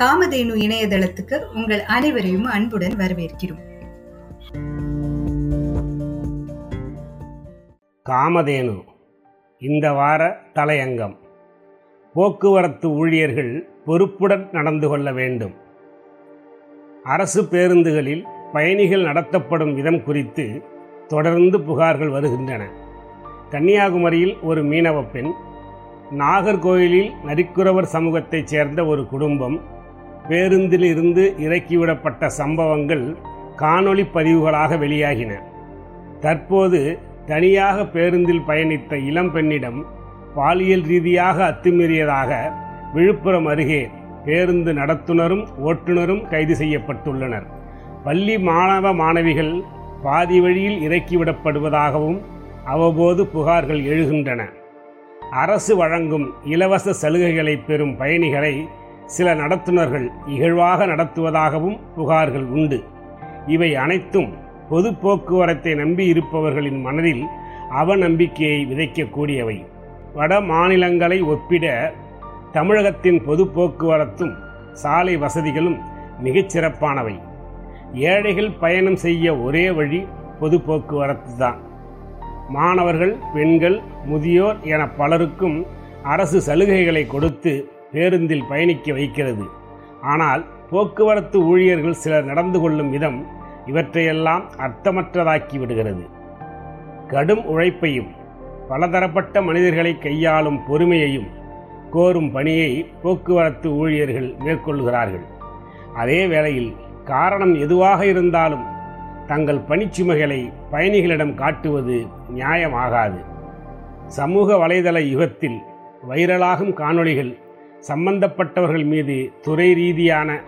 காமதேனு இணையதளத்துக்கு உங்கள் அனைவரையும் அன்புடன் வரவேற்கிறோம். காமதேனு இந்த வார தலையங்கம். போக்குவரத்து ஊழியர்கள் பொறுப்புடன் நடந்து கொள்ள வேண்டும். அரசு பேருந்துகளில் பயணிகள் நடத்தப்படும் விதம் குறித்து தொடர்ந்து புகார்கள் வருகின்றன. கன்னியாகுமரியில் ஒரு மீனவ பெண் நாகர்கோயிலில் நரிக்குறவர் சமூகத்தைச் சேர்ந்த ஒரு குடும்பம் பேருந்தில் இருந்து இறக்கிவிடப்பட்ட சம்பவங்கள் காணொளி பதிவுகளாக வெளியாகின. தற்போது தனியாக பேருந்தில் பயணித்த இளம் பெண்ணிடம் பாலியல் ரீதியாக அத்துமீறியதாக விழுப்புரம் அருகே பேருந்து நடத்துனரும் ஓட்டுநரும் கைது செய்யப்பட்டுள்ளனர். பள்ளி மாணவ மாணவிகள் பாதி வழியில் இறக்கிவிடப்படுவதாகவும் அவ்வப்போது புகார்கள் எழுகின்றன. அரசு வழங்கும் இலவச சலுகைகளை பெறும் பயணிகளை சில நடத்துனர்கள் இகழ்வாக நடத்துவதாகவும் புகார்கள் உண்டு. இவை அனைத்தும் பொது போக்குவரத்தை நம்பி இருப்பவர்களின் மனதில் அவநம்பிக்கையை விதைக்கக்கூடியவை. வட மாநிலங்களை ஒப்பிட தமிழகத்தின் பொது போக்குவரத்தும் சாலை வசதிகளும் மிகச்சிறப்பானவை ஏழைகள் பயணம் செய்ய ஒரே வழி பொது போக்குவரத்து தான். மாணவர்கள் பெண்கள் முதியோர் என பலருக்கும் அரசு சலுகைகளை கொடுத்து பேருந்தில் பயணிக்க வைக்கிறது. ஆனால் போக்குவரத்து ஊழியர்கள் சிலர் நடந்து கொள்ளும் விதம் இவற்றையெல்லாம் அர்த்தமற்றதாக்கி விடுகிறது. கடும் உழைப்பையும் பலதரப்பட்ட மனிதர்களை கையாளும் பொறுமையையும் கோரும் பணியை போக்குவரத்து ஊழியர்கள் மேற்கொள்கிறார்கள். அதே வேளையில் காரணம் எதுவாக இருந்தாலும் தங்கள் பணிச்சுமைகளை பயணிகளிடம் காட்டுவது நியாயமாகாது. சமூக வலைதள யுகத்தில் வைரலாகும் காணொளிகள் சம்பந்தப்பட்டவர்கள் மீது துறை ரீதியான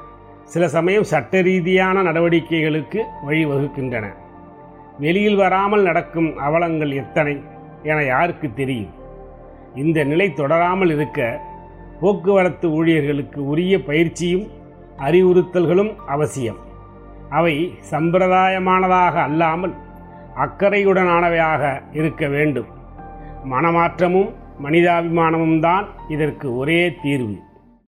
சில சமயம் சட்ட ரீதியான நடவடிக்கைகளுக்கு வழிவகுக்கின்றன. வெளியில் வராமல் நடக்கும் அவலங்கள் எத்தனை என யாருக்கு தெரியும்? இந்த நிலை தொடராமல் இருக்க போக்குவரத்து ஊழியர்களுக்கு உரிய பயிற்சியும் அறிவுறுத்தல்களும் அவசியம். அவை சம்பிரதாயமானதாக அல்லாமல் அக்கறையுடனானவையாக இருக்க வேண்டும். மனமாற்றமும் மனிதாபிமானமும் தான் இதற்கு ஒரே தீர்வு.